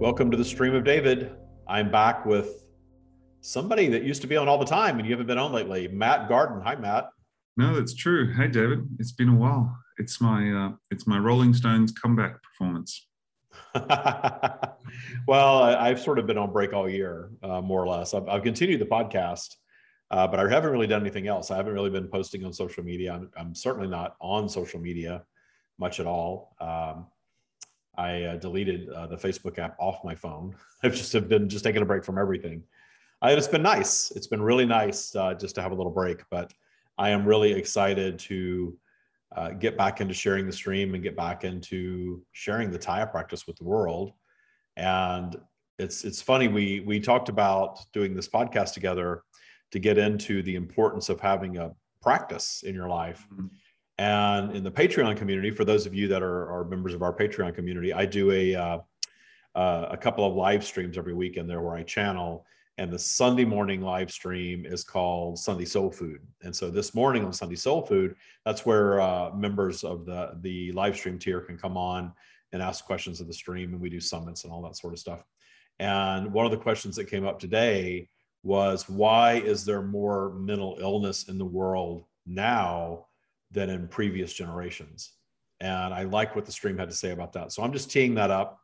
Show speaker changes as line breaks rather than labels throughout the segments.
Welcome to the Stream of David. I'm back with somebody that used to be on all the time and you haven't been on lately, Matt Gardan. Hi, Matt.
No, that's true. Hey, David. It's been a while. It's my uh, it's my Rolling Stones comeback performance.
well, I, have sort of been on break all year, uh, more or less. I've, I've, continued the podcast, uh, but I haven't really done anything else. I haven't really been posting on social media. I'm, I'm certainly not on social media much at all. Um, I uh, deleted uh, the Facebook app off my phone. I've just have been just taking a break from everything. Uh, it's been nice. It's been really nice uh, just to have a little break. But I am really excited to uh, get back into sharing the stream and get back into sharing the Tya practice with the world. And it's it's funny we we talked about doing this podcast together to get into the importance of having a practice in your life. Mm-hmm and in the Patreon community, for those of you that are, are members of our Patreon community, I do a uh, uh, a couple of live streams every week in there where I channel. And the Sunday morning live stream is called Sunday Soul Food. And so this morning on Sunday Soul Food, that's where uh, members of the the live stream tier can come on and ask questions of the stream, and we do summits and all that sort of stuff. And one of the questions that came up today was, why is there more mental illness in the world now? Than in previous generations. And I like what the stream had to say about that. So I'm just teeing that up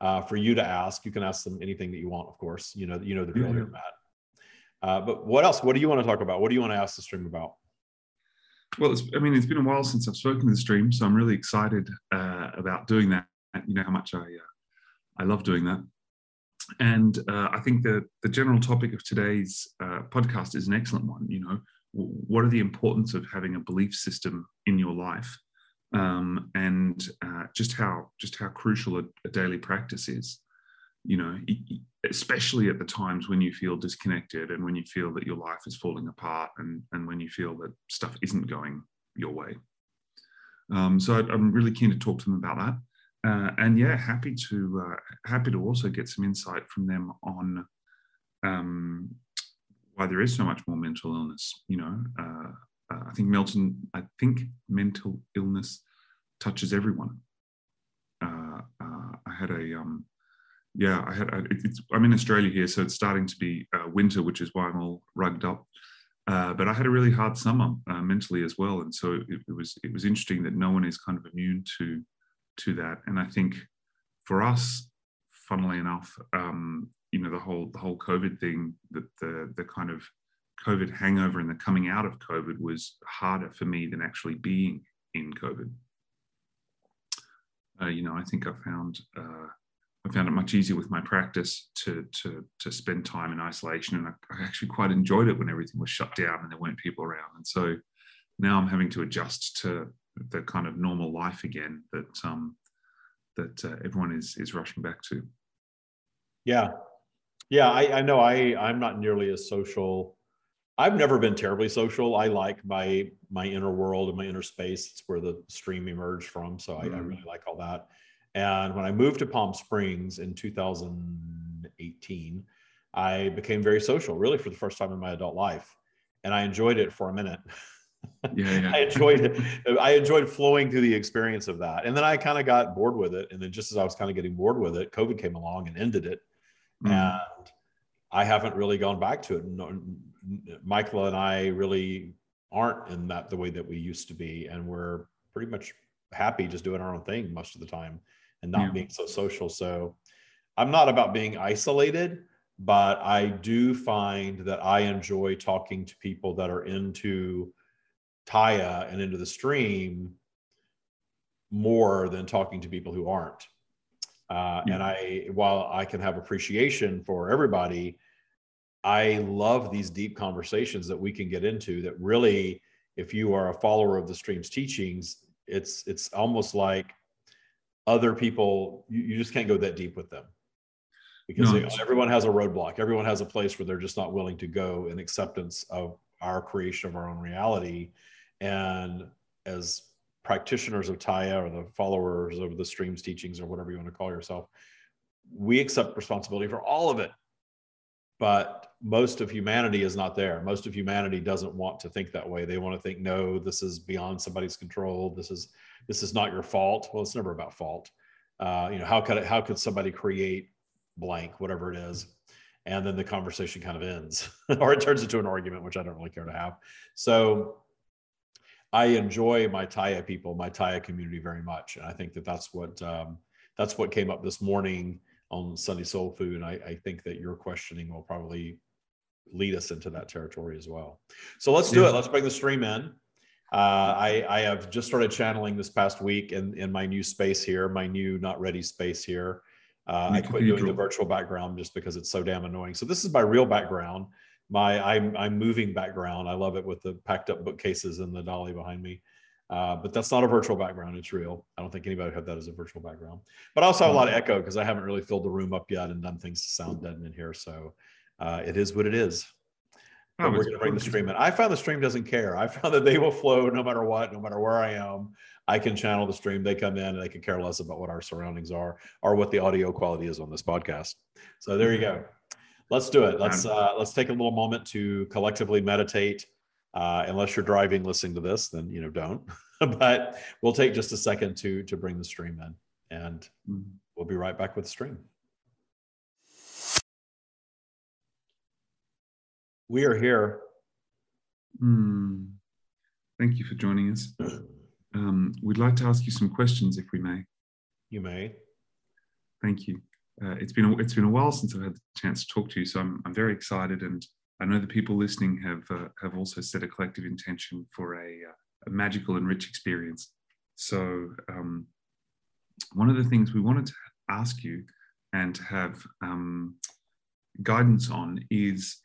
uh, for you to ask. You can ask them anything that you want, of course. You know, you know the drill here, Matt. Uh, but what else? What do you want to talk about? What do you want to ask the stream about?
Well, I mean, it's been a while since I've spoken to the stream, so I'm really excited uh, about doing that. You know how much I uh, I love doing that. And uh, I think the the general topic of today's uh, podcast is an excellent one. You know, what are the importance of having a belief system in your life? Um, and uh, just how just how crucial a, a, daily practice is. You know especially at the times when you feel disconnected and when you feel that your life is falling apart and and when you feel that stuff isn't going your way. Um, so I, am really keen to talk to them about that. Uh, and yeah happy to uh, happy to also get some insight from them on um, why there is so much more mental illness. You know, uh, uh, I think Melton, I think mental illness touches everyone. Uh, uh I had a, um, yeah, I had, it's, I'm in Australia here, so it's starting to be uh, winter, which is why I'm all rugged up. Uh, but I had a really hard summer mentally as well, and so it, it, was it was interesting that no one is kind of immune to to that. And I think for us, funnily enough, um, you know the whole the whole COVID thing, that the the kind of COVID hangover and the coming out of COVID was harder for me than actually being in COVID. Uh, you know, I think I found uh, I found it much easier with my practice to to to spend time in isolation, and I, I, actually quite enjoyed it when everything was shut down and there weren't people around. And so now I'm having to adjust to the kind of normal life again that um, that uh, everyone is is rushing back to.
Yeah, yeah, I, I know I I'm not nearly as social. I've never been terribly social. I like my my inner world and my inner space. It's where the stream emerged from. So I, mm-hmm. I really like all that. And when I moved to Palm Springs in 2018, I became very social, really for the first time in my adult life, and I enjoyed it for a minute. Yeah, yeah. I enjoyed it. I enjoyed flowing through the experience of that, and then I kind of got bored with it. And then just as I was kind of getting bored with it, COVID came along and ended it. Mm. And I haven't really gone back to it. No, Michael and I really aren't in that the way that we used to be. And we're pretty much happy just doing our own thing most of the time and not yeah. being so social. So I'm not about being isolated, but I do find that I enjoy talking to people that are into Tya and into the stream more than talking to people who aren't. Uh, yeah. And I, while I can have appreciation for everybody, I love these deep conversations that we can get into. That really, if you are a follower of the stream's teachings, it's it's almost like other people. You, you just can't go that deep with them because no, they, everyone has a roadblock. Everyone has a place where they're just not willing to go in acceptance of our creation of our own reality. And as practitioners of Tya or the followers of the stream's teachings or whatever you want to call yourself, we accept responsibility for all of it. But most of humanity is not there. Most of humanity doesn't want to think that way. They want to think, no, this is beyond somebody's control. This is this is not your fault. Well, it's never about fault. Uh, you know, how could it, how could somebody create blank, whatever it is. And then the conversation kind of ends, or it turns into an argument, which I don't really care to have. So I enjoy my Tya people, my Tya community very much, and I think that that's what um, that's what came up this morning on Sunday Soul Food. And I, I think that your questioning will probably lead us into that territory as well. So let's do it. Let's bring the stream in. Uh, I, I have just started channeling this past week in, in my new space here, my new not ready space here. Uh, I quit doing the virtual background just because it's so damn annoying. So this is my real background, my I'm I'm moving background. I love it with the packed up bookcases and the dolly behind me. Uh, but that's not a virtual background. It's real. I don't think anybody had that as a virtual background. But I also have a lot of echo because I haven't really filled the room up yet and done things to sound dead in here. So uh, it is what it is. Oh, we're going to bring the stream in. I found the stream doesn't care. I found that they will flow no matter what, no matter where I am. I can channel the stream. They come in and they can care less about what our surroundings are or what the audio quality is on this podcast. So there you go. Let's do it. Let's uh, let's take a little moment to collectively meditate. Uh, unless you're driving, listening to this, then you know don't. but we'll take just a second to to bring the stream in, and mm-hmm. we'll be right back with the stream. We are here.
Mm. Thank you for joining us. Um, we'd like to ask you some questions, if we may.
You may.
Thank you. Uh, it's been a, it's been a while since I've had the chance to talk to you, so I'm I'm very excited, and I know the people listening have uh, have also set a collective intention for a, uh, a magical and rich experience. So um, one of the things we wanted to ask you and have um, guidance on is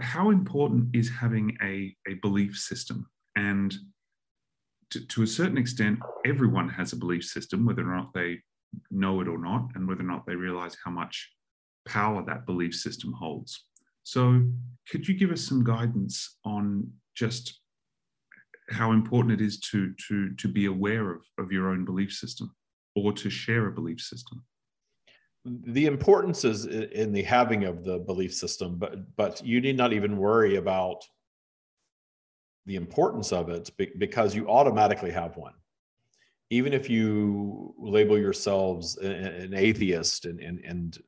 how important is having a, a belief system? And to, to, a certain extent, everyone has a belief system, whether or not they know it or not, and whether or not they realize how much power that belief system holds. So, could you give us some guidance on just how important it is to, to, to be aware of, of your own belief system or to share a belief system?
the importance is in the having of the belief system but but you need not even worry about the importance of it because you automatically have one even if you label yourselves an atheist and, and, and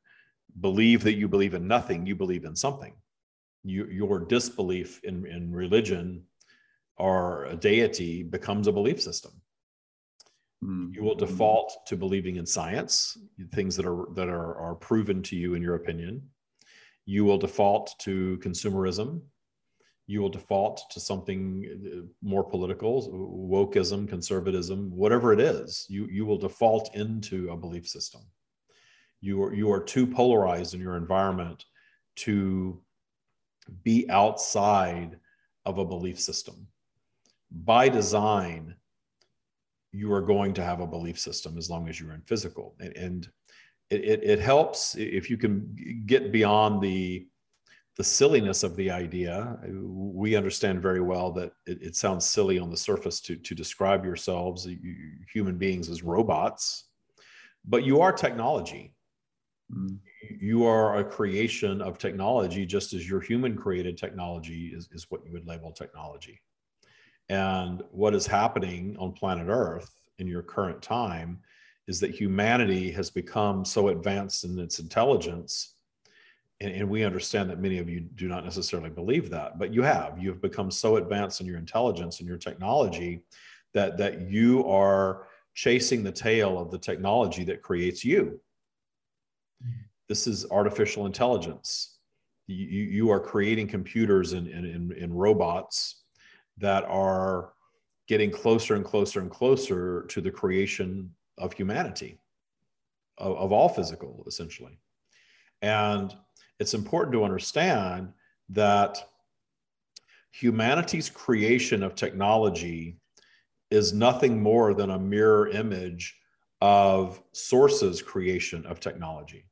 believe that you believe in nothing you believe in something you, your disbelief in, in religion or a deity becomes a belief system Mm-hmm. You will default to believing in science, things that are that are, are proven to you in your opinion. You will default to consumerism. You will default to something uh, more political, wokeism, conservatism, whatever it is. You you will default into a belief system. You are you are too polarized in your environment to be outside of a belief system. By design, you are going to have a belief system as long as you're in physical. And, and it, it, it, helps if you can get beyond the, the silliness of the idea. We understand very well that it, it sounds silly on the surface to, to describe yourselves, human beings, as robots, but you are technology. Mm. You are a creation of technology, just as your human created technology is, is what you would label technology. And what is happening on planet Earth in your current time is that humanity has become so advanced in its intelligence. And, and, we understand that many of you do not necessarily believe that, but you have. You have become so advanced in your intelligence and your technology that, that you are chasing the tail of the technology that creates you. This is artificial intelligence. You, you are creating computers and, and, and, robots that are getting closer and closer and closer to the creation of humanity, of, of all physical, essentially. And it's important to understand that humanity's creation of technology is nothing more than a mirror image of source's creation of technology.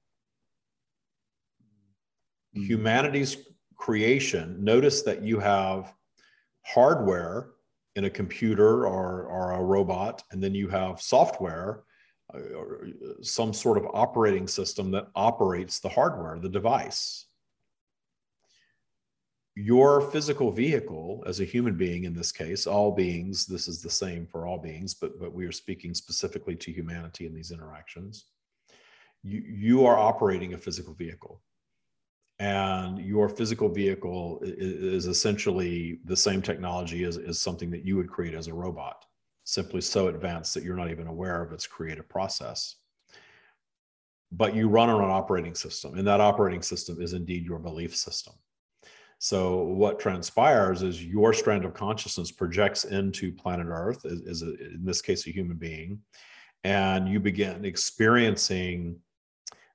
Mm-hmm. Humanity's creation, notice that you have hardware in a computer or, or a robot, and then you have software Uh, some sort of operating system that operates the hardware, the device. Your physical vehicle, as a human being in this case, all beings, this is the same for all beings, but, but we are speaking specifically to humanity in these interactions. you, you are operating a physical vehicle and your physical vehicle is, is essentially the same technology as, as something that you would create as a robot simply so advanced that you're not even aware of its creative process. But you run on an operating system and that operating system is indeed your belief system. So what transpires is your strand of consciousness projects into planet earth is, is a, in this case a human being and you begin experiencing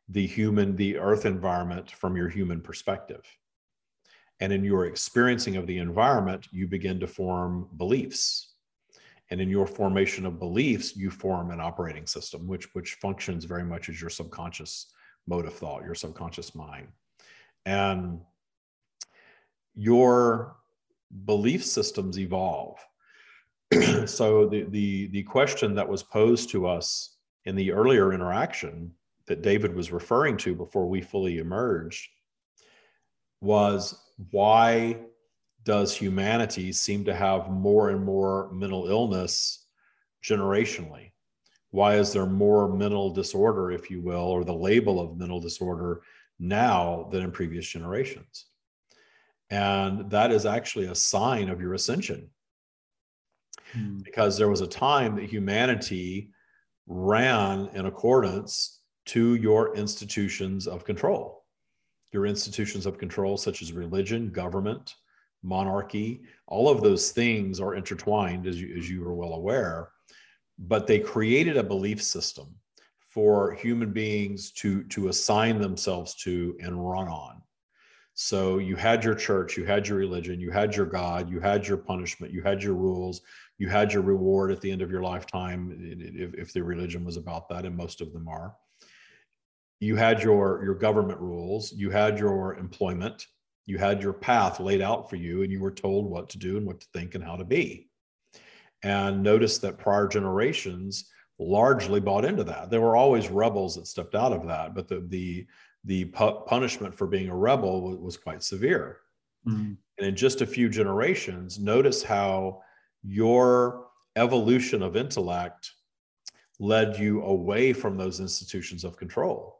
the human the earth environment from your human perspective. And in your experiencing of the environment you begin to form beliefs and in your formation of beliefs you form an operating system which which functions very much as your subconscious mode of thought your subconscious mind. And your belief systems evolve. So the, the the question that was posed to us in the earlier interaction that david was referring to before we fully emerged was why does humanity seem to have more and more mental illness generationally? Why is there more mental disorder, if you will, or the label of mental disorder now than in previous generations? And that is actually a sign of your ascension. Hmm. Because there was a time that humanity ran in accordance to your institutions of control. Your institutions of control, such as religion, government, monarchy, all of those things are intertwined, as you, as you are well aware. But they created a belief system for human beings to, to assign themselves to and run on. So you had your church, you had your religion, you had your God, you had your punishment, you had your rules, you had your reward at the end of your lifetime, if, if the religion was about that, and most of them are. You had your, your government rules, you had your employment, you had your path laid out for you and you were told what to do and what to think and how to be. And notice that prior generations largely bought into that. There were always rebels that stepped out of that but the the the pu- punishment for being a rebel was, was quite severe. Mm-hmm. and in just a few generations notice how your evolution of intellect led you away from those institutions of control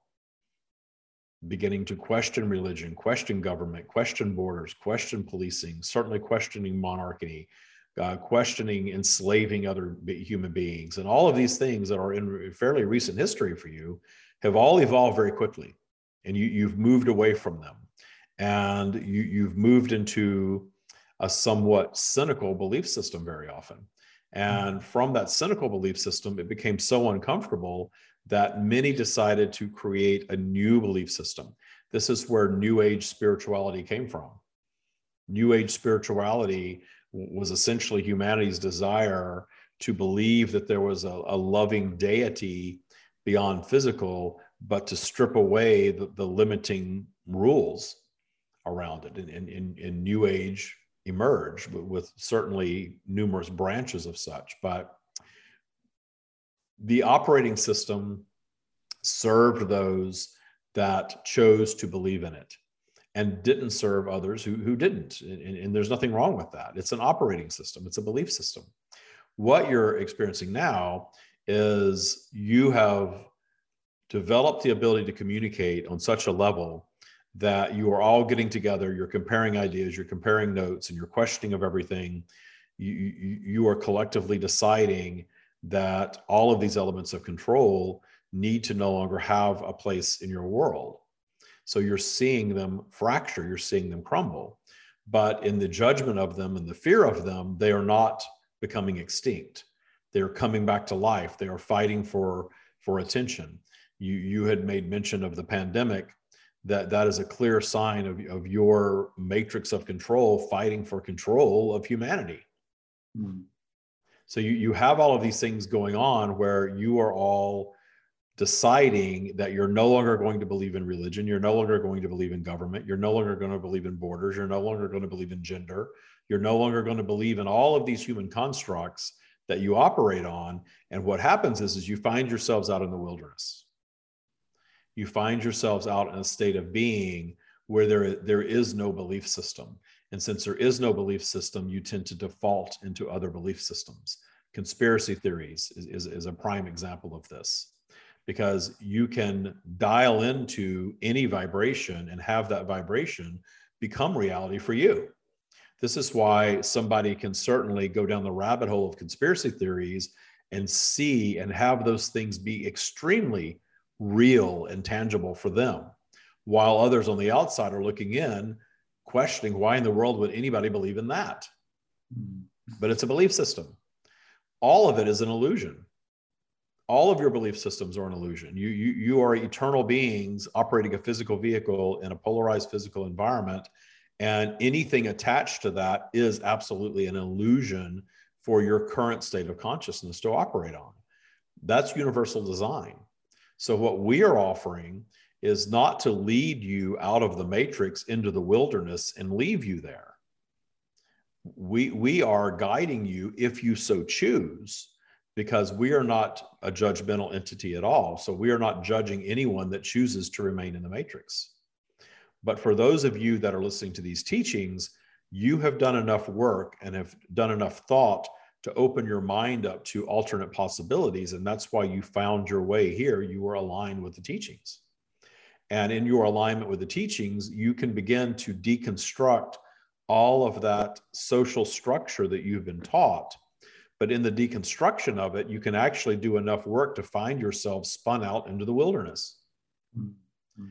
beginning to question religion, question government, question borders, question policing, certainly questioning monarchy, uh, questioning enslaving other human beings. And all of these things that are in fairly recent history for you have all evolved very quickly. And you, you've moved away from them. And you, you've moved into a somewhat cynical belief system very often. And from that cynical belief system, it became so uncomfortable that many decided to create a new belief system. This is where New Age spirituality came from. New Age spirituality was essentially humanity's desire to believe that there was a, a loving deity beyond physical, but to strip away the, the limiting rules around it. And in, in, New Age emerged with, with certainly numerous branches of such. But the operating system served those that chose to believe in it and didn't serve others who, who didn't. And, and, there's nothing wrong with that. It's an operating system, it's a belief system. What you're experiencing now is you have developed the ability to communicate on such a level that you are all getting together, you're comparing ideas, you're comparing notes, and you're questioning of everything. You, you, you are collectively deciding that all of these elements of control need to no longer have a place in your world. So you're seeing them fracture, you're seeing them crumble. But in the judgment of them and the fear of them, they are not becoming extinct. They're coming back to life. They are fighting for, for attention. You, you had made mention of the pandemic that that is a clear sign of, of your matrix of control fighting for control of humanity. Mm. So you, you have all of these things going on where you are all deciding that you're no longer going to believe in religion, you're no longer going to believe in government, you're no longer going to believe in borders, you're no longer going to believe in gender, you're no longer going to believe in all of these human constructs that you operate on. And what happens is, is you find yourselves out in the wilderness. You find yourselves out in a state of being where there, there is no belief system. And since there is no belief system, you tend to default into other belief systems. Conspiracy theories is, is, is a prime example of this. because you can dial into any vibration and have that vibration become reality for you. This is why somebody can certainly go down the rabbit hole of conspiracy theories and see and have those things be extremely real and tangible for them, while others on the outside are looking in, questioning why in the world would anybody believe in that? Mm. But it's a belief system. All of it is an illusion. All of your belief systems are an illusion. You, you, you are eternal beings operating a physical vehicle in a polarized physical environment. And anything attached to that is absolutely an illusion for your current state of consciousness to operate on. That's universal design. So, what we are offering is not to lead you out of the matrix into the wilderness and leave you there. We, we are guiding you if you so choose, because we are not a judgmental entity at all. So, we are not judging anyone that chooses to remain in the matrix. But for those of you that are listening to these teachings, you have done enough work and have done enough thought to open your mind up to alternate possibilities. And that's why you found your way here. You were aligned with the teachings. And in your alignment with the teachings, you can begin to deconstruct all of that social structure that you've been taught. But in the deconstruction of it, you can actually do enough work to find yourself spun out into the wilderness, mm-hmm.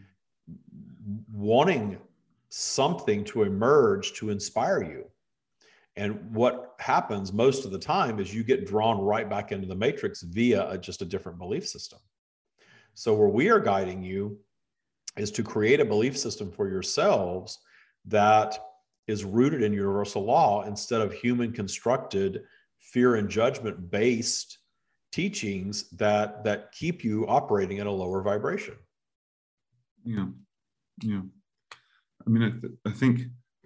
wanting something to emerge to inspire you. And what happens most of the time is you get drawn right back into the matrix via a, just a different belief system. So, where we are guiding you is to create a belief system for yourselves that is rooted in universal law instead of human constructed fear and judgment based teachings that that keep you operating at a lower vibration
yeah yeah i mean i, I think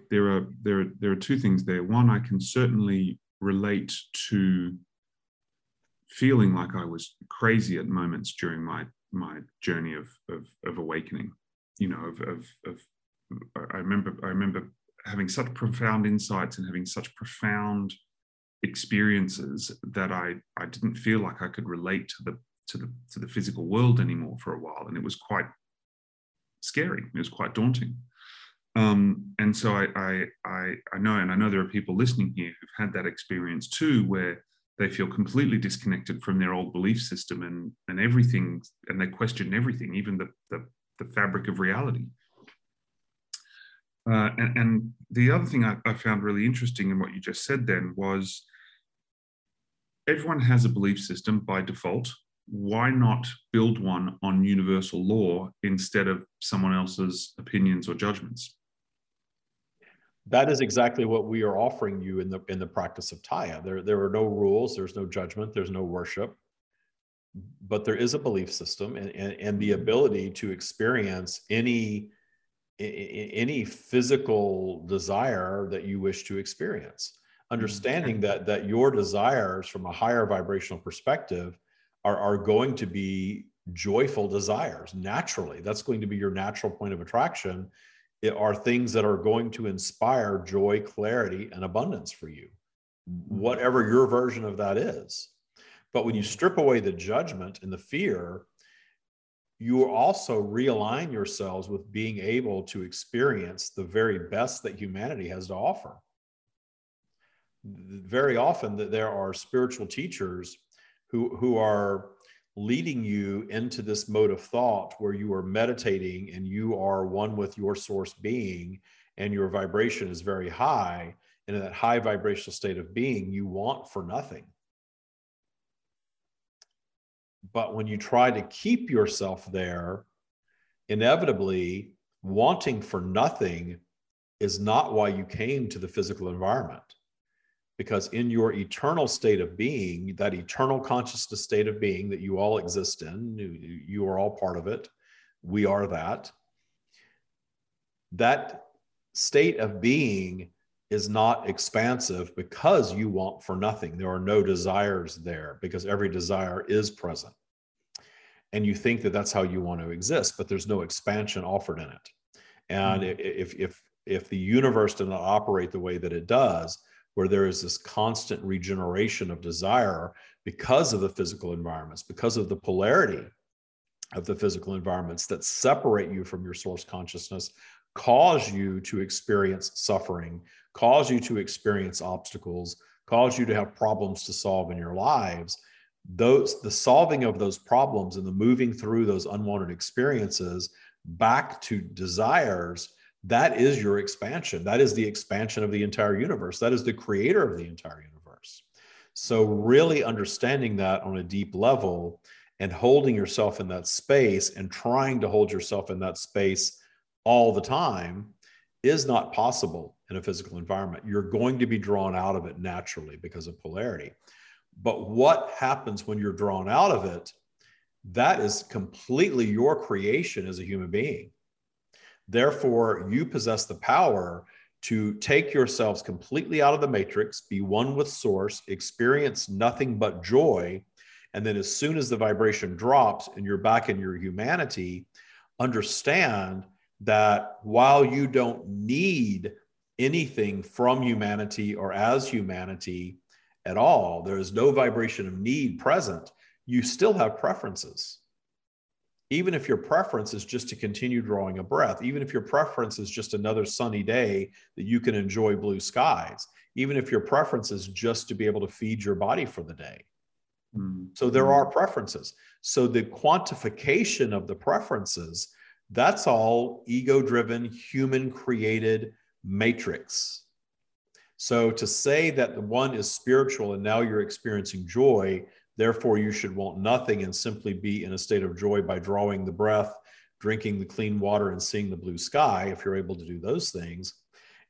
there are there are, there are two things there. One, I can certainly relate to feeling like I was crazy at moments during my my journey of of, of awakening. You know, of, of of I remember I remember having such profound insights and having such profound experiences that I I didn't feel like I could relate to the to the to the physical world anymore for a while, and it was quite scary. It was quite daunting. Um, and so I, I, I, I know, and I know there are people listening here who've had that experience too, where they feel completely disconnected from their old belief system and, and everything, and they question everything, even the, the, the fabric of reality. Uh, and, and, the other thing I, I found really interesting in what you just said then was everyone has a belief system by default. Why not build one on universal law instead of someone else's opinions or judgments?
that is exactly what we are offering you in the in the practice of Tya. There there are no rules, there's no judgment, there's no worship, but there is a belief system and, and, and the mm-hmm. ability to experience any any physical desire that you wish to experience. Mm-hmm. Understanding that that your desires from a higher vibrational perspective are, are going to be joyful desires naturally. That's going to be your natural point of attraction. Are things that are going to inspire joy, clarity, and abundance for you, mm-hmm. whatever your version of that is. But when you strip away the judgment and the fear, you also realign yourselves with being able to experience the very best that humanity has to offer. Very often, that there are spiritual teachers who, who are leading you into this mode of thought where you are meditating and you are one with your source being and your vibration is very high and in that high vibrational state of being you want for nothing but when you try to keep yourself there inevitably wanting for nothing is not why you came to the physical environment because in your eternal state of being, that eternal consciousness state of being that you all exist in, you are all part of it, we are that. That state of being is not expansive because you want for nothing. There are no desires there because every desire is present. And you think that that's how you want to exist, but there's no expansion offered in it. And mm-hmm. if, if, if the universe did not operate the way that it does, where there is this constant regeneration of desire because of the physical environments, because of the polarity of the physical environments that separate you from your source consciousness cause you to experience suffering, cause you to experience obstacles, cause you to have problems to solve in your lives. Those the solving of those problems and the moving through those unwanted experiences back to desires that is your expansion. That is the expansion of the entire universe. That is the creator of the entire universe. So, really understanding that on a deep level and holding yourself in that space and trying to hold yourself in that space all the time is not possible in a physical environment. You're going to be drawn out of it naturally because of polarity. But what happens when you're drawn out of it? That is completely your creation as a human being. Therefore, you possess the power to take yourselves completely out of the matrix, be one with source, experience nothing but joy. And then, as soon as the vibration drops and you're back in your humanity, understand that while you don't need anything from humanity or as humanity at all, there is no vibration of need present, you still have preferences even if your preference is just to continue drawing a breath, even if your preference is just another sunny day that you can enjoy blue skies, even if your preference is just to be able to feed your body for the day. Mm-hmm. So there are preferences. So the quantification of the preferences, that's all ego driven, human created matrix. So to say that the one is spiritual and now you're experiencing joy, Therefore, you should want nothing and simply be in a state of joy by drawing the breath, drinking the clean water, and seeing the blue sky. If you're able to do those things,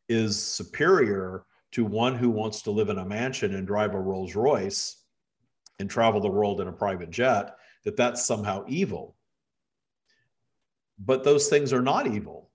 is superior to one who wants to live in a mansion and drive a Rolls Royce and travel the world in a private jet, that that's somehow evil. But those things are not evil.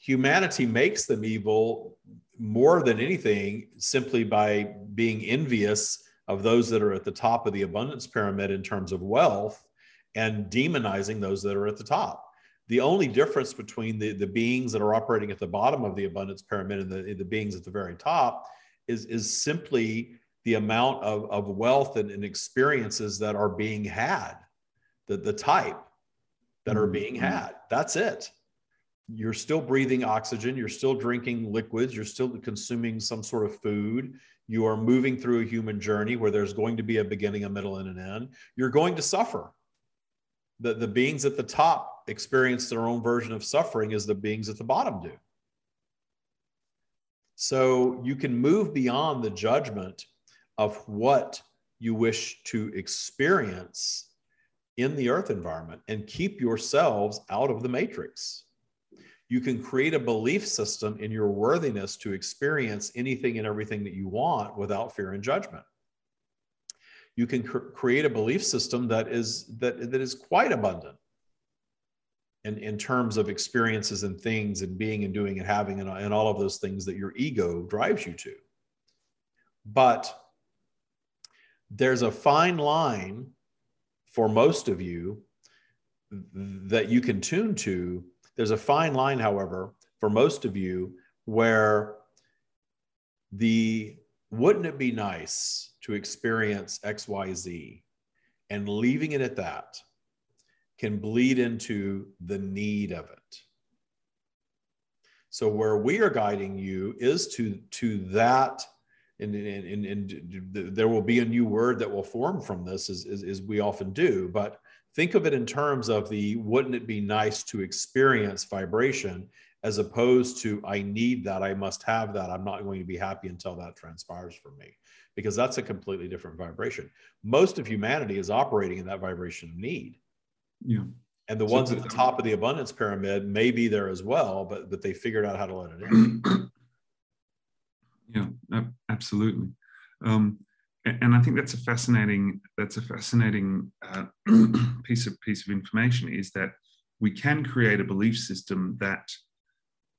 Humanity makes them evil more than anything simply by being envious of those that are at the top of the abundance pyramid in terms of wealth and demonizing those that are at the top. The only difference between the, the beings that are operating at the bottom of the abundance pyramid and the, the beings at the very top is, is simply the amount of, of wealth and, and experiences that are being had, the, the type that are being mm-hmm. had. That's it. You're still breathing oxygen, you're still drinking liquids, you're still consuming some sort of food, you are moving through a human journey where there's going to be a beginning, a middle, and an end. You're going to suffer. The, the beings at the top experience their own version of suffering as the beings at the bottom do. So you can move beyond the judgment of what you wish to experience in the earth environment and keep yourselves out of the matrix you can create a belief system in your worthiness to experience anything and everything that you want without fear and judgment. You can cr- create a belief system that is that that is quite abundant in, in terms of experiences and things and being and doing and having and, and all of those things that your ego drives you to. But there's a fine line for most of you that you can tune to there's a fine line, however, for most of you where the wouldn't it be nice to experience XYZ and leaving it at that can bleed into the need of it. So where we are guiding you is to to that and, and, and, and, there will be a new word that will form from this as, as, as, we often do but think of it in terms of the wouldn't it be nice to experience vibration as opposed to I need that, I must have that, I'm not going to be happy until that transpires for me, because that's a completely different vibration. Most of humanity is operating in that vibration of need.
Yeah.
And the so ones at the top of the abundance pyramid may be there as well, but but they figured out how to let it in.
yeah, absolutely. Um, and I think that's a fascinating that's a fascinating uh, piece of piece of information is that we can create a belief system that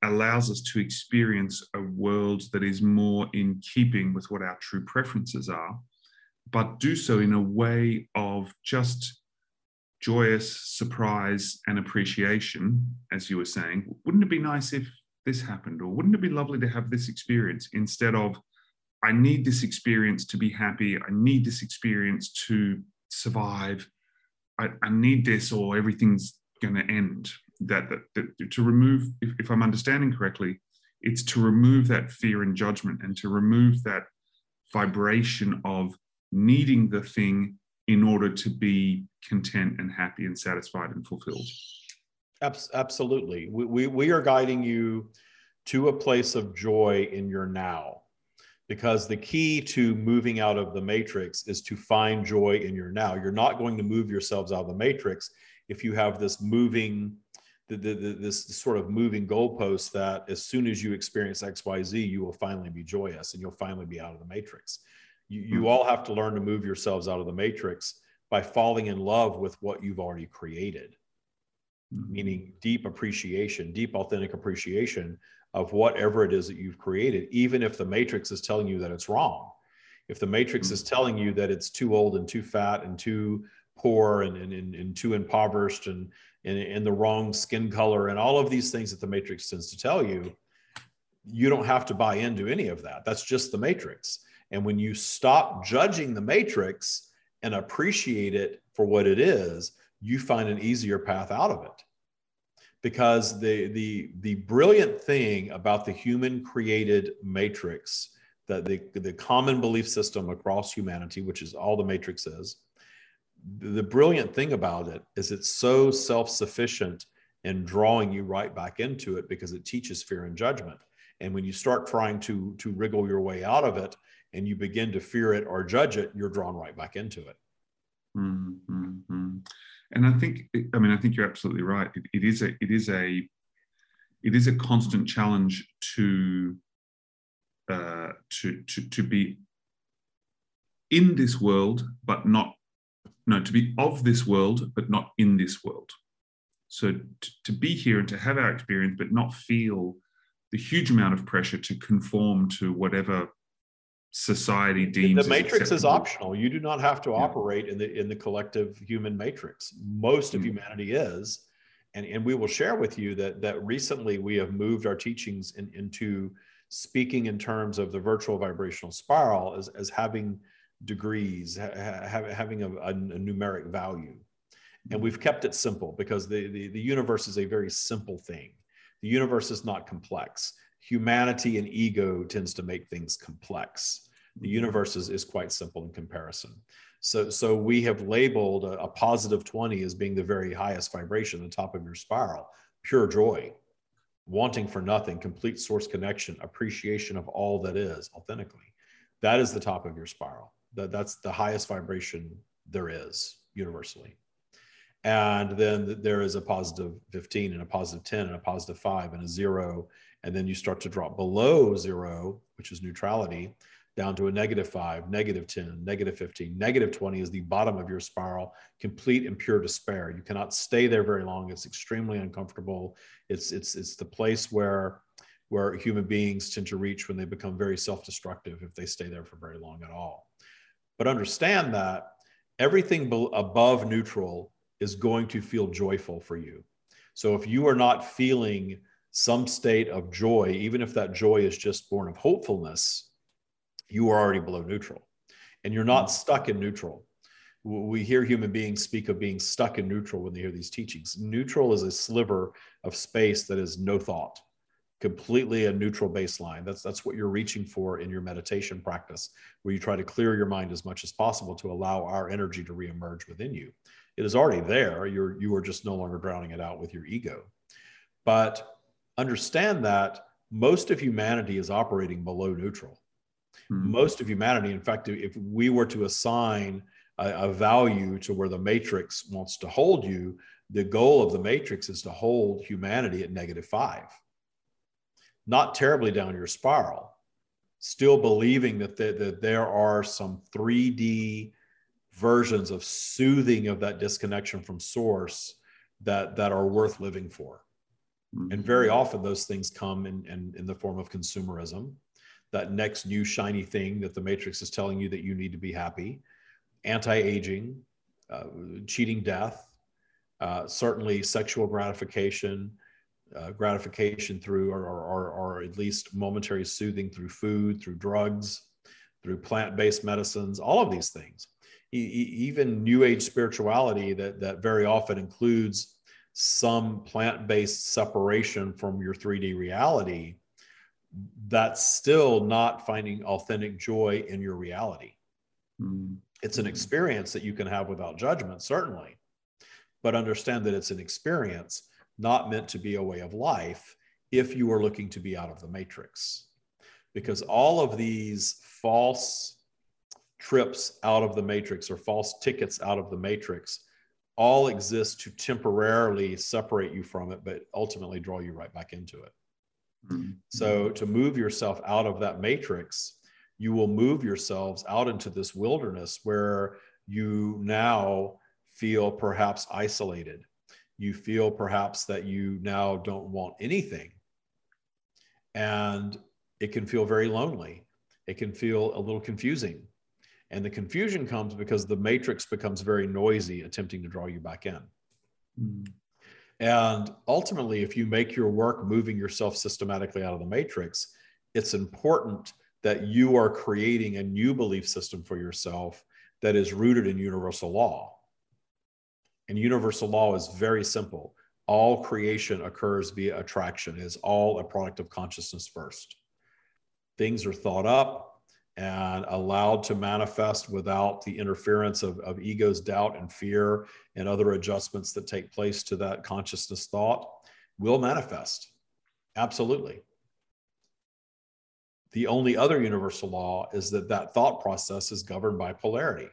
allows us to experience a world that is more in keeping with what our true preferences are, but do so in a way of just joyous surprise and appreciation, as you were saying. Wouldn't it be nice if this happened, or wouldn't it be lovely to have this experience instead of I need this experience to be happy. I need this experience to survive. I, I need this or everything's going to end. That, that, that to remove, if, if I'm understanding correctly, it's to remove that fear and judgment and to remove that vibration of needing the thing in order to be content and happy and satisfied and fulfilled.
Absolutely. We, we, we are guiding you to a place of joy in your now because the key to moving out of the matrix is to find joy in your now. You're not going to move yourselves out of the matrix if you have this moving, the, the, the, this sort of moving goalpost that as soon as you experience XYZ, you will finally be joyous and you'll finally be out of the matrix. You, you mm-hmm. all have to learn to move yourselves out of the matrix by falling in love with what you've already created, mm-hmm. meaning deep appreciation, deep authentic appreciation of whatever it is that you've created, even if the matrix is telling you that it's wrong. If the matrix mm-hmm. is telling you that it's too old and too fat and too poor and, and, and, and too impoverished and, and, and the wrong skin color and all of these things that the matrix tends to tell you, you don't have to buy into any of that. That's just the matrix. And when you stop judging the matrix and appreciate it for what it is, you find an easier path out of it because the the the brilliant thing about the human created matrix that the the common belief system across humanity which is all the matrix is the brilliant thing about it is it's so self-sufficient in drawing you right back into it because it teaches fear and judgment. And when you start trying to to wriggle your way out of it and you begin to fear it or judge it you're drawn right back into it.
Mm-hmm and I think, I mean, I think you're absolutely right. It, it is a, it is a, it is a constant challenge to, uh, to, to, to be in this world, but not, no, to be of this world, but not in this world. So to, to be here and to have our experience, but not feel the huge amount of pressure to conform to whatever society deems
the matrix is optional. You do not have to yeah. operate in the in the collective human matrix. Most of mm. humanity is. And and we will share with you that that recently we have moved our teachings in, into speaking in terms of the virtual vibrational spiral as, as having degrees ha, having a, a, a, numeric value. And mm. we've kept it simple because the, the the universe is a very simple thing. The universe is not complex humanity and ego tends to make things complex. The mm-hmm. universe is, is quite simple in comparison. So, so we have labeled a, a positive 20 as being the very highest vibration, the top of your spiral, pure joy, wanting for nothing, complete source connection, appreciation of all that is authentically. That is the top of your spiral. That, that's the highest vibration there is universally. And then there is a positive 15 and a positive 10 and a positive five and a zero and then you start to drop below zero, which is neutrality, down to a negative five, negative 10, negative 15, negative 20 is the bottom of your spiral, complete and pure despair. You cannot stay there very long. It's extremely uncomfortable. It's, it's, it's the place where, where human beings tend to reach when they become very self-destructive if they stay there for very long at all. But understand that everything above neutral is going to feel joyful for you. So if you are not feeling some state of joy, even if that joy is just born of hopefulness, you are already below neutral and you're not mm. stuck in neutral. We hear human beings speak of being stuck in neutral when they hear these teachings. Neutral is a sliver of space that is no thought, completely a neutral baseline. That's, that's what you're reaching for in your meditation practice, where you try to clear your mind as much as possible to allow our energy to reemerge within you. It is already there. You're, you are just no longer drowning it out with your ego. But understand that most of humanity is operating below neutral. Hmm. Most of humanity, in fact, if we were to assign a, a, value to where the matrix wants to hold you, the goal of the matrix is to hold humanity at negative five. Not terribly down your spiral, still believing that, the, that there are some 3D versions of soothing of that disconnection from source that, that are worth living for. Mm-hmm. And very often those things come in, in, in the form of consumerism, that next new shiny thing that the matrix is telling you that you need to be happy, anti-aging, uh, cheating death, uh, certainly sexual gratification, uh, gratification through or, or, or, at least momentary soothing through food, through drugs, through plant-based medicines, all of these things. even new age spirituality that that very often includes some plant-based separation from your 3D reality, that's still not finding authentic joy in your reality. Mm. It's an experience that you can have without judgment, certainly, but understand that it's an experience not meant to be a way of life if you are looking to be out of the matrix. Because all of these false trips out of the matrix or false tickets out of the matrix all exist to temporarily separate you from it, but ultimately draw you right back into it. Mm-hmm. So, to move yourself out of that matrix, you will move yourselves out into this wilderness where you now feel perhaps isolated. You feel perhaps that you now don't want anything. And it can feel very lonely. It can feel a little confusing. And the confusion comes because the matrix becomes very noisy, attempting to draw you back in. Mm. And ultimately, if you make your work moving yourself systematically out of the matrix, it's important that you are creating a new belief system for yourself that is rooted in universal law. And universal law is very simple. All creation occurs via attraction, it is all a product of consciousness first. Things are thought up, and allowed to manifest without the interference of, of ego's doubt and fear and other adjustments that take place to that consciousness thought will manifest. Absolutely. The only other universal law is that that thought process is governed by polarity.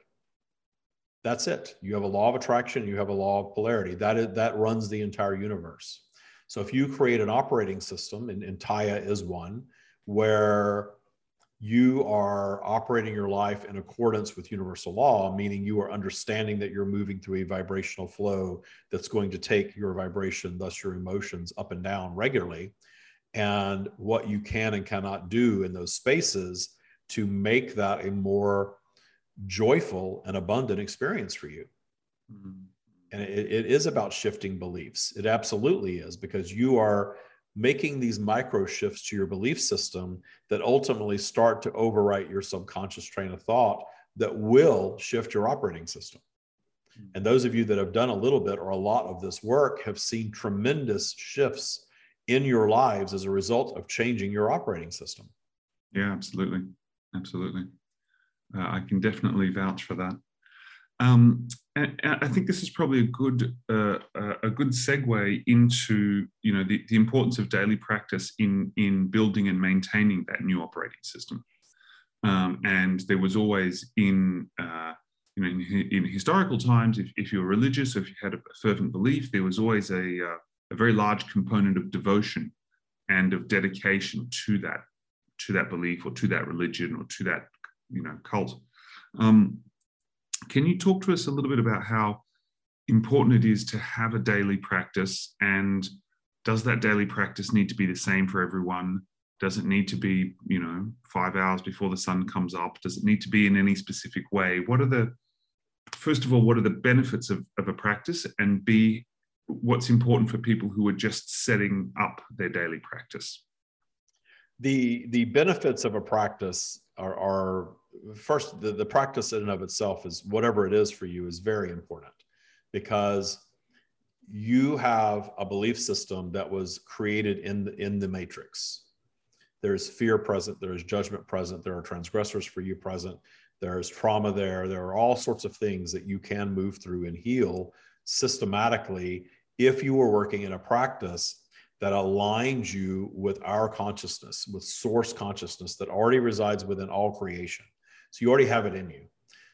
That's it. You have a law of attraction, you have a law of polarity. That, is, that runs the entire universe. So if you create an operating system, and, and Tya is one, where you are operating your life in accordance with universal law, meaning you are understanding that you're moving through a vibrational flow that's going to take your vibration, thus your emotions, up and down regularly, and what you can and cannot do in those spaces to make that a more joyful and abundant experience for you. Mm-hmm. And it, it is about shifting beliefs. It absolutely is because you are making these micro shifts to your belief system that ultimately start to overwrite your subconscious train of thought that will shift your operating system. Hmm. And those of you that have done a little bit or a lot of this work have seen tremendous shifts in your lives as a result of changing your operating system.
Yeah, absolutely. Absolutely. Uh, I can definitely vouch for that. Um, I think this is probably a good uh, a good segue into you know the, the importance of daily practice in in building and maintaining that new operating system. Um, and there was always in uh, you know in, in, historical times, if, if you were religious, or if you had a fervent belief, there was always a uh, a very large component of devotion and of dedication to that to that belief or to that religion or to that you know cult. Um, can you talk to us a little bit about how important it is to have a daily practice and does that daily practice need to be the same for everyone? Does it need to be, you know, five hours before the sun comes up? Does it need to be in any specific way? What are the, first of all, what are the benefits of, of a practice? And B, what's important for people who are just setting up their daily practice?
The, the benefits of a practice are, are first the, the practice in and of itself is whatever it is for you is very important because you have a belief system that was created in the, in the matrix. There's fear present there's judgment present there are transgressors for you present there's trauma there there are all sorts of things that you can move through and heal systematically if you are working in a practice that aligns you with our consciousness with source consciousness that already resides within all creation so you already have it in you.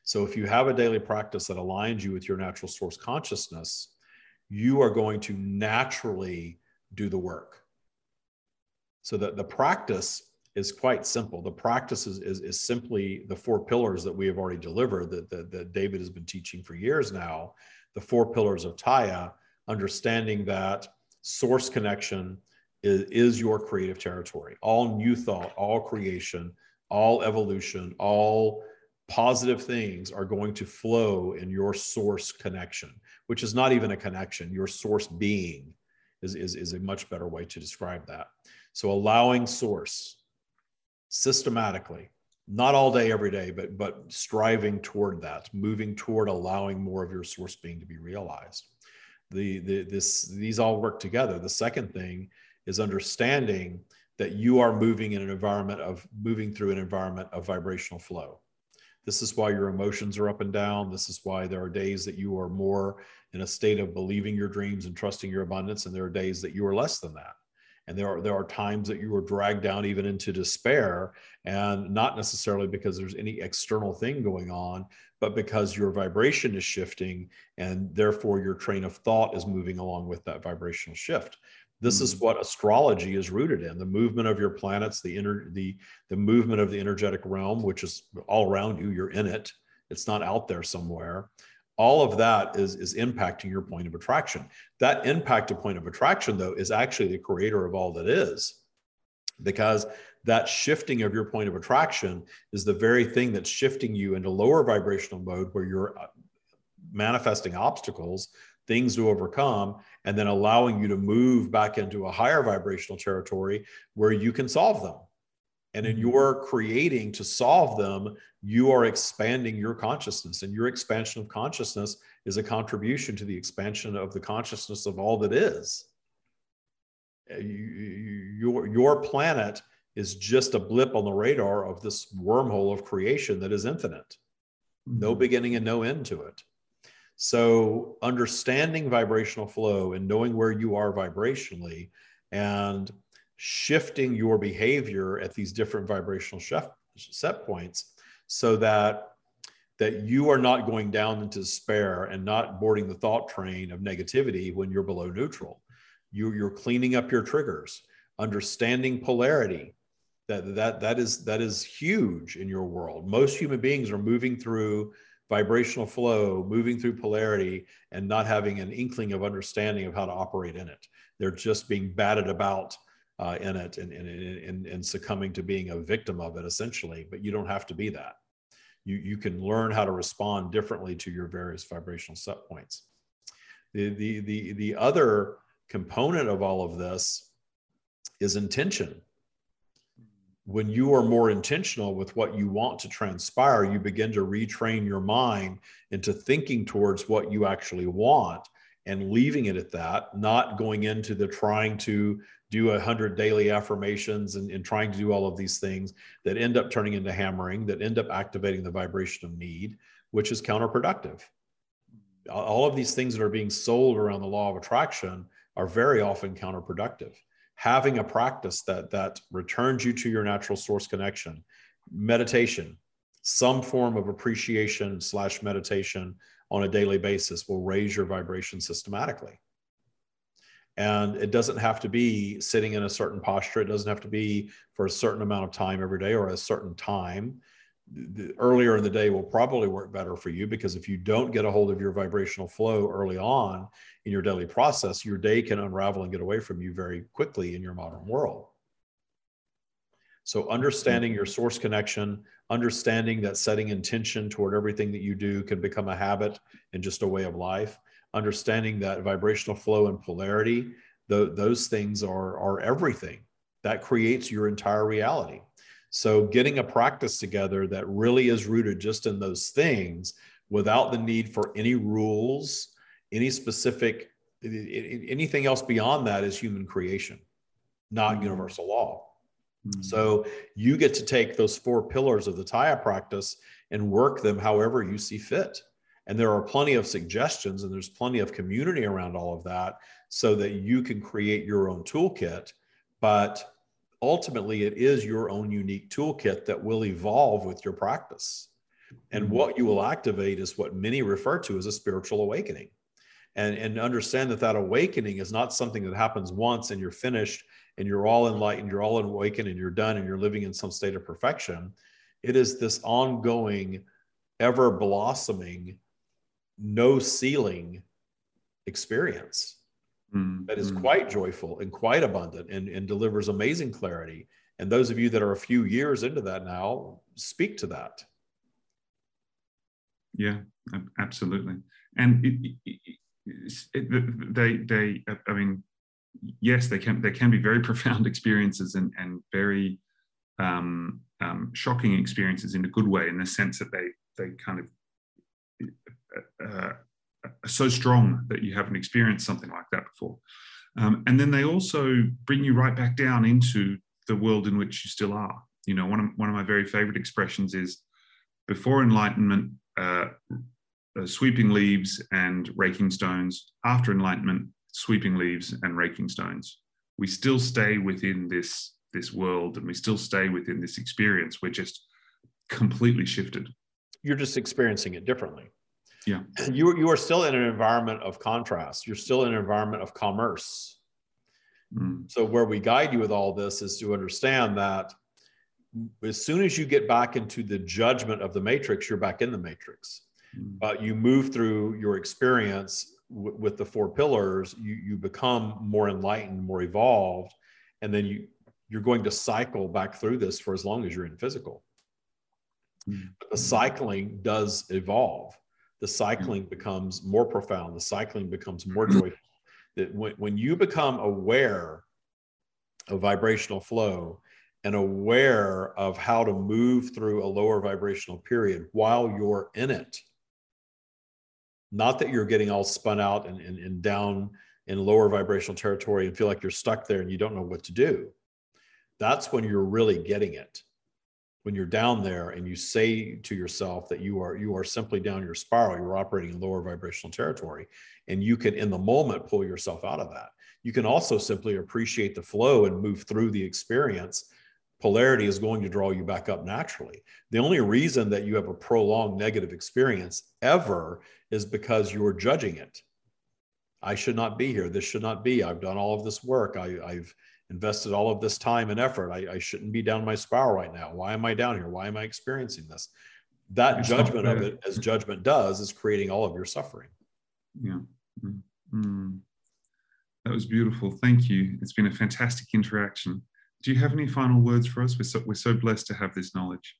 So if you have a daily practice that aligns you with your natural source consciousness, you are going to naturally do the work. So that the practice is quite simple. The practice is, is, is simply the four pillars that we have already delivered that, that, that David has been teaching for years now. The four pillars of Tya, understanding that source connection is, is your creative territory. All new thought, all creation, all evolution, all positive things are going to flow in your source connection, which is not even a connection. Your source being is, is, is a much better way to describe that. So allowing source systematically not all day every day but but striving toward that moving toward allowing more of your source being to be realized the, the this these all work together the second thing is understanding that you are moving in an environment of moving through an environment of vibrational flow. This is why your emotions are up and down. This is why there are days that you are more in a state of believing your dreams and trusting your abundance and there are days that you are less than that. And there are there are times that you are dragged down even into despair and not necessarily because there's any external thing going on but because your vibration is shifting and therefore your train of thought is moving along with that vibrational shift this mm-hmm. is what astrology is rooted in the movement of your planets the inner the the movement of the energetic realm which is all around you you're in it. It's not out there somewhere. All of that is is impacting your point of attraction. That impact impacted point of attraction though is actually the creator of all that is because that shifting of your point of attraction is the very thing that's shifting you into lower vibrational mode where you're uh, manifesting obstacles things to overcome and then allowing you to move back into a higher vibrational territory where you can solve them and in mm-hmm. your creating to solve them, you are expanding your consciousness. And your expansion of consciousness is a contribution to the expansion of the consciousness of all that is. Uh, your, your planet is just a blip on the radar of this wormhole of creation that is infinite. No mm-hmm. beginning and no end to it. So, understanding vibrational flow and knowing where you are vibrationally and shifting your behavior at these different vibrational chef, set points so that that you are not going down into despair and not boarding the thought train of negativity when you're below neutral. You, you're cleaning up your triggers understanding polarity. That that that is that is huge in your world. Most human beings are moving through vibrational flow moving through polarity and not having an inkling of understanding of how to operate in it. They're just being batted about uh, in it and, and, and, and succumbing to being a victim of it essentially. But you don't have to be that. You, you can learn how to respond differently to your various vibrational set points. The, the, the, the other component of all of this is intention when you are more intentional with what you want to transpire, you begin to retrain your mind into thinking towards what you actually want and leaving it at that, not going into the trying to do a hundred daily affirmations and, and trying to do all of these things that end up turning into hammering, that end up activating the vibration of need, which is counterproductive. All of these things that are being sold around the law of attraction are very often counterproductive. Having a practice that that returns you to your natural source connection, meditation, some form of appreciation slash meditation on a daily basis will raise your vibration systematically. And it doesn't have to be sitting in a certain posture. It doesn't have to be for a certain amount of time every day or a certain time. The earlier in the day will probably work better for you because if you don't get a hold of your vibrational flow early on in your daily process, your day can unravel and get away from you very quickly in your modern world. So, understanding your source connection, understanding that setting intention toward everything that you do can become a habit and just a way of life, understanding that vibrational flow and polarity, those things are, are everything. That creates your entire reality. So, getting a practice together that really is rooted just in those things without the need for any rules, any specific, anything else beyond that is human creation, not mm-hmm. universal law. Mm-hmm. So, you get to take those four pillars of the Tya practice and work them however you see fit. And there are plenty of suggestions and there's plenty of community around all of that so that you can create your own toolkit. But ultimately, it is your own unique toolkit that will evolve with your practice. And mm-hmm. what you will activate is what many refer to as a spiritual awakening. And, and understand that that awakening is not something that happens once and you're finished and you're all enlightened, you're all awakened and you're done and you're living in some state of perfection. It is this ongoing, ever blossoming no ceiling experience mm-hmm. that is mm. quite joyful and quite abundant and, and delivers amazing clarity. And those of you that are a few years into that now, speak to that.
Yeah, absolutely. And it, it, it, they, they, I mean, yes, they can, they can be very profound experiences and, and very um, um, shocking experiences in a good way, in the sense that they they kind of uh, so strong that you haven't experienced something like that before. Um, and then they also bring you right back down into the world in which you still are. You know, one of, one of my very favorite expressions is before enlightenment, uh, uh, sweeping leaves and raking stones. After enlightenment, sweeping leaves and raking stones. We still stay within this, this world and we still stay within this experience. We're just completely shifted.
You're just experiencing it differently.
Yeah.
You, you are still in an environment of contrast. You're still in an environment of commerce. Mm. So, where we guide you with all this is to understand that as soon as you get back into the judgment of the matrix, you're back in the matrix. Mm. But you move through your experience w- with the four pillars, you, you become more enlightened, more evolved, and then you you're going to cycle back through this for as long as you're in physical. Mm. But the cycling does evolve the cycling becomes more profound the cycling becomes more mm-hmm. joyful. That when, when you become aware of vibrational flow and aware of how to move through a lower vibrational period while you're in it not that you're getting all spun out and, and, and down in lower vibrational territory and feel like you're stuck there and you don't know what to do. That's when you're really getting it when you're down there and you say to yourself that you are you are simply down your spiral you're operating in lower vibrational territory and you can in the moment pull yourself out of that. You can also simply appreciate the flow and move through the experience. Polarity is going to draw you back up naturally. The only reason that you have a prolonged negative experience ever is because you're judging it. I should not be here. This should not be. I've done all of this work. I, i've invested all of this time and effort. I, I, shouldn't be down my spiral right now. Why am I down here? Why am I experiencing this? That judgment of it, as judgment does, is creating all of your suffering.
Yeah. Mm-hmm. That was beautiful. Thank you. It's been a fantastic interaction. Do you have any final words for us? We're so, we're so blessed to have this knowledge.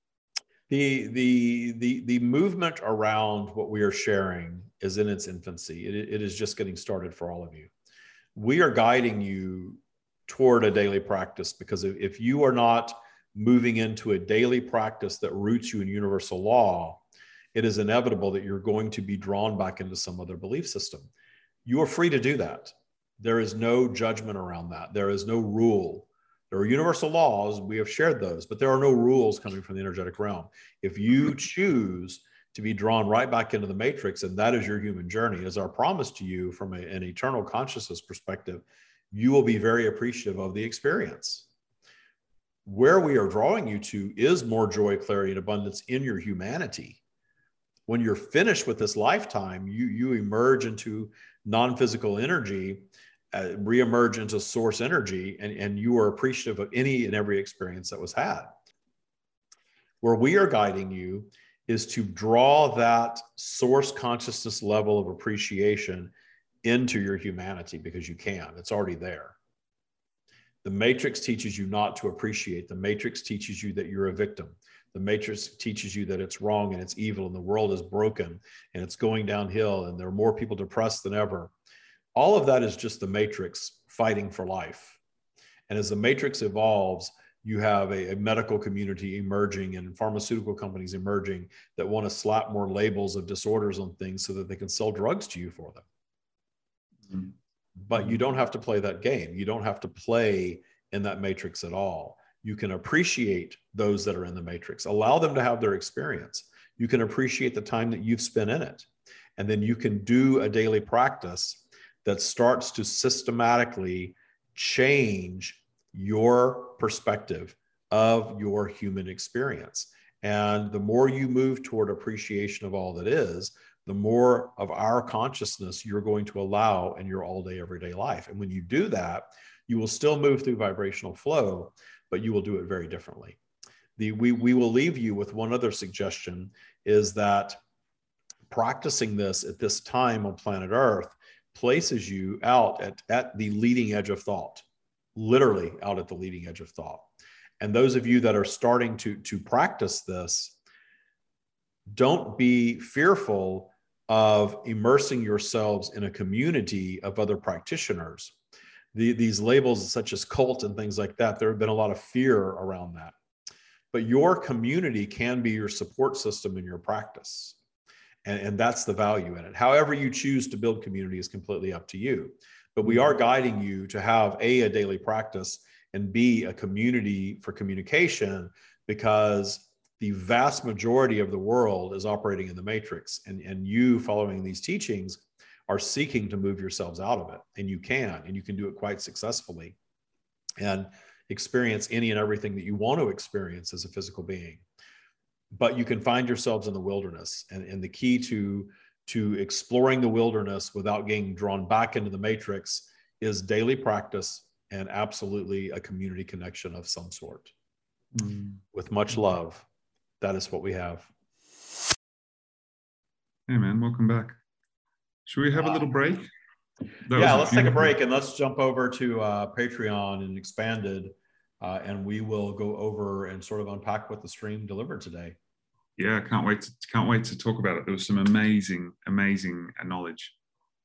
The, the, the, the movement around what we are sharing is in its infancy. It, it is just getting started for all of you. We are guiding you toward a daily practice because if you are not moving into a daily practice that roots you in universal law, it is inevitable that you're going to be drawn back into some other belief system. You are free to do that. There is no judgment around that. There is no rule. There are universal laws. We have shared those, but there are no rules coming from the energetic realm. If you choose to be drawn right back into the matrix, and that is your human journey, as our promise to you from a, an eternal consciousness perspective, you will be very appreciative of the experience. Where we are drawing you to is more joy, clarity, and abundance in your humanity. When you're finished with this lifetime, you, you emerge into non physical energy, uh, reemerge into source energy, and, and you are appreciative of any and every experience that was had. Where we are guiding you is to draw that source consciousness level of appreciation into your humanity because you can. It's already there. The matrix teaches you not to appreciate. The matrix teaches you that you're a victim. The matrix teaches you that it's wrong and it's evil and the world is broken and it's going downhill and there are more people depressed than ever. All of that is just the matrix fighting for life. And as the matrix evolves, you have a, a, medical community emerging and pharmaceutical companies emerging that want to slap more labels of disorders on things so that they can sell drugs to you for them. But you don't have to play that game. You don't have to play in that matrix at all. You can appreciate those that are in the matrix, allow them to have their experience. You can appreciate the time that you've spent in it. And then you can do a daily practice that starts to systematically change your perspective of your human experience. And the more you move toward appreciation of all that is, the more of our consciousness you're going to allow in your all day, everyday life. And when you do that, you will still move through vibrational flow, but you will do it very differently. The, we, we will leave you with one other suggestion is that practicing this at this time on planet Earth places you out at, at the leading edge of thought, literally out at the leading edge of thought. And those of you that are starting to, to practice this, don't be fearful of immersing yourselves in a community of other practitioners. The, these labels, such as cult and things like that, there have been a lot of fear around that. but your community can be your support system in your practice. And, and that's the value in it. However, you choose to build community is completely up to you. But we are guiding you to have A, a daily practice, and B, a community for communication because the vast majority of the world is operating in the matrix. And, and you following these teachings are seeking to move yourselves out of it. And you can, and you can do it quite successfully. And experience any and everything that you want to experience as a physical being but you can find yourselves in the wilderness and, and the key to to exploring the wilderness without getting drawn back into the matrix is daily practice and absolutely a community connection of some sort mm. with much love that is what we have
hey man welcome back should we have a little break
that yeah let's take a break and let's jump over to uh, patreon and expanded uh, and we will go over and sort of unpack what the stream delivered today
yeah, can't wait to can't wait to talk about it. There was some amazing, amazing knowledge.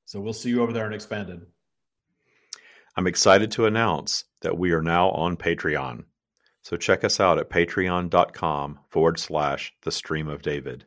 So we'll see you over there in Expanded.
I'm excited to announce that we are now on Patreon. So check us out at patreon.com forward slash the stream of David.